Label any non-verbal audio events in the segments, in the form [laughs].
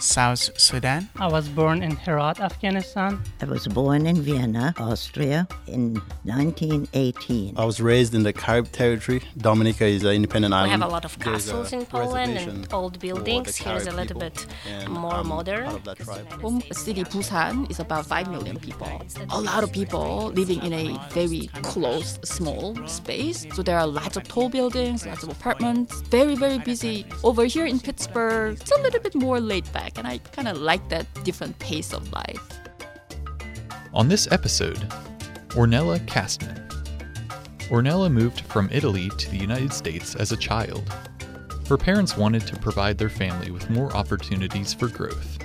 South Sudan. I was born in Herat, Afghanistan. I was born in Vienna, Austria in 1918. I was raised in the Carib territory. Dominica is an independent We island. We have a lot of castles in Poland and old buildings. Here is a little bit and more I'm modern. part of that. Home city Busan is about 5 million people. A lot of people living in a very close, small space. So there are lots of tall buildings, lots of apartments, very, very busy. Over here in Pittsburgh, it's a little bit more laid back, and I kind of like that different pace of life. On this episode, Ornella Castman. Ornella moved from Italy to the United States as a child. Her parents wanted to provide their family with more opportunities for growth.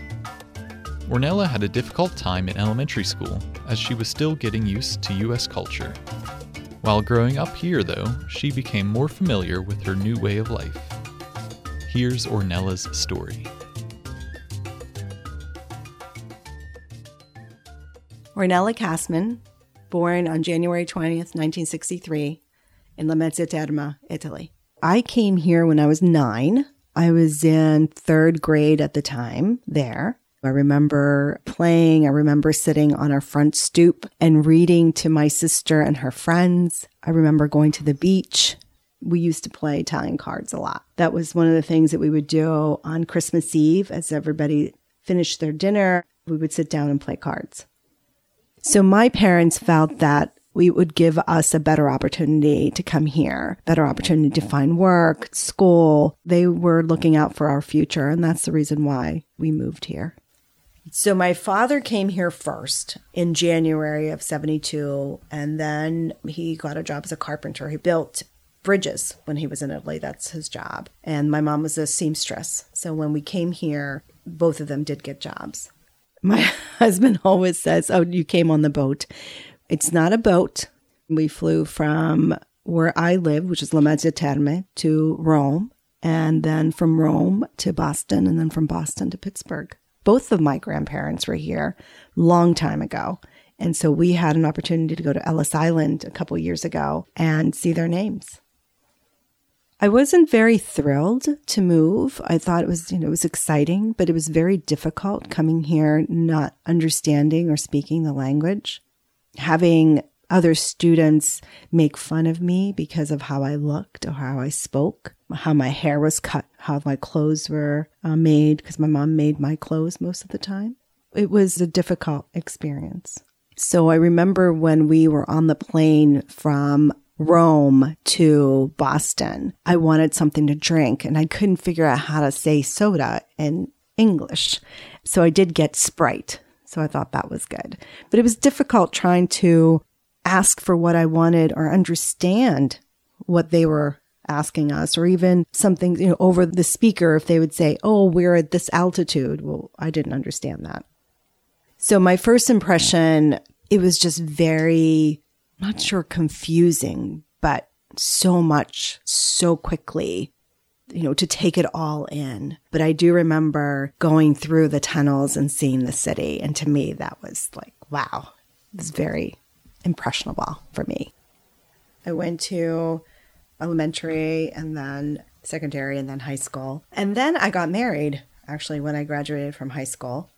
Ornella had a difficult time in elementary school as she was still getting used to U.S. culture. While growing up here, though, she became more familiar with her new way of life. Here's Ornella's story. Ornella Casman, born on January 20th, 1963, in Lamezia Terme, Italy. I came here when I was nine. I was in third grade at the time there. I remember playing. I remember sitting on our front stoop and reading to my sister and her friends. I remember going to the beach. We used to play Italian cards a lot. That was one of the things that we would do on Christmas Eve as everybody finished their dinner. We would sit down and play cards. So my parents felt that we would give us a better opportunity to come here, better opportunity to find work, school. They were looking out for our future, and that's the reason why we moved here. So my father came here first in January of 72, and then he got a job as a carpenter. He built bridges when he was in Italy. That's his job. And my mom was a seamstress. So when we came here, both of them did get jobs. My [laughs] husband always says, Oh, you came on the boat. It's not a boat. We flew from where I live, which is Lamezia Terme, to Rome, and then from Rome to Boston, and then from Boston to Pittsburgh. Both of my grandparents were here long time ago. And so we had an opportunity to go to Ellis Island a couple years ago and see their names. I wasn't very thrilled to move. I thought it was, you know, it was exciting, but it was very difficult coming here, not understanding or speaking the language. Having other students make fun of me because of how I looked or how I spoke, how my hair was cut, how my clothes were uh, made, because my mom made my clothes most of the time. It was a difficult experience. So I remember when we were on the plane from Rome to Boston, I wanted something to drink and I couldn't figure out how to say soda in English. So I did get Sprite. So I thought that was good. But it was difficult trying to ask for what I wanted or understand what they were asking us or even something, you know, over the speaker if they would say, "Oh, we're at this altitude." Well, I didn't understand that. So my first impression, it was just very not sure confusing, but so much so quickly, you know, to take it all in. But I do remember going through the tunnels and seeing the city. And to me, that was like, wow, it's very impressionable for me. I went to elementary and then secondary and then high school. And then I got married actually when I graduated from high school.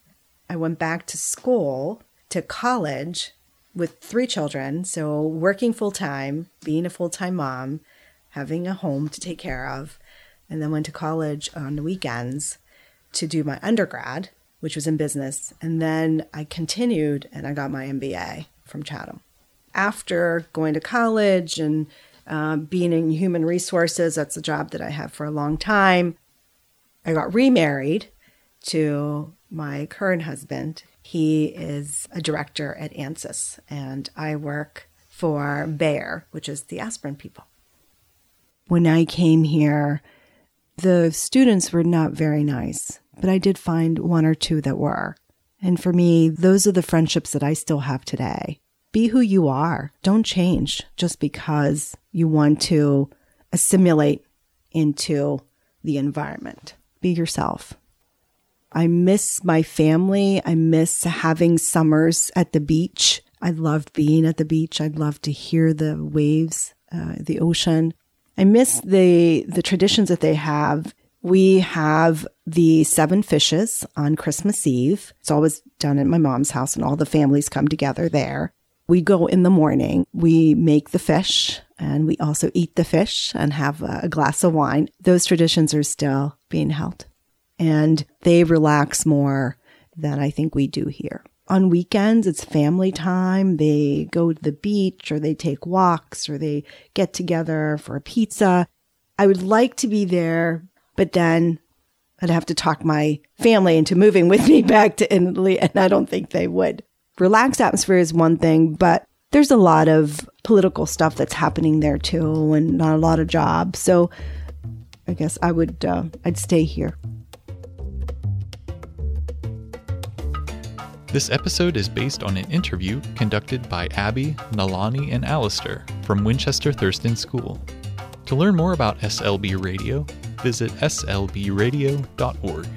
I went back to school to college with three children, so working full time, being a full time mom, having a home to take care of, and then went to college on the weekends to do my undergrad, which was in business. And then I continued and I got my MBA from Chatham. After going to college and uh, being in human resources, that's a job that I have for a long time. I got remarried to my current husband. He is a director at ANSYS, and I work for Bayer, which is the aspirin people. When I came here, the students were not very nice, but I did find one or two that were. And for me, those are the friendships that I still have today. Be who you are. Don't change just because you want to assimilate into the environment. Be yourself. I miss my family. I miss having summers at the beach. I loved being at the beach. I'd love to hear the waves, uh, the ocean. I miss the the traditions that they have. We have the seven fishes on Christmas Eve. It's always done at my mom's house, and all the families come together there. We go in the morning. We make the fish, and we also eat the fish and have a glass of wine. Those traditions are still being held, and they relax more than I think we do here on weekends, it's family time. They go to the beach or they take walks or they get together for a pizza. I would like to be there, but then I'd have to talk my family into moving with me [laughs] back to Italy, and I don't think they would. Relaxed atmosphere is one thing, but there's a lot of political stuff that's happening there too, and not a lot of jobs. So I guess I would, uh, I'd stay here. This episode is based on an interview conducted by Abby, Nalani, and Alistair from Winchester Thurston School. To learn more about SLB Radio, visit slbradio.org.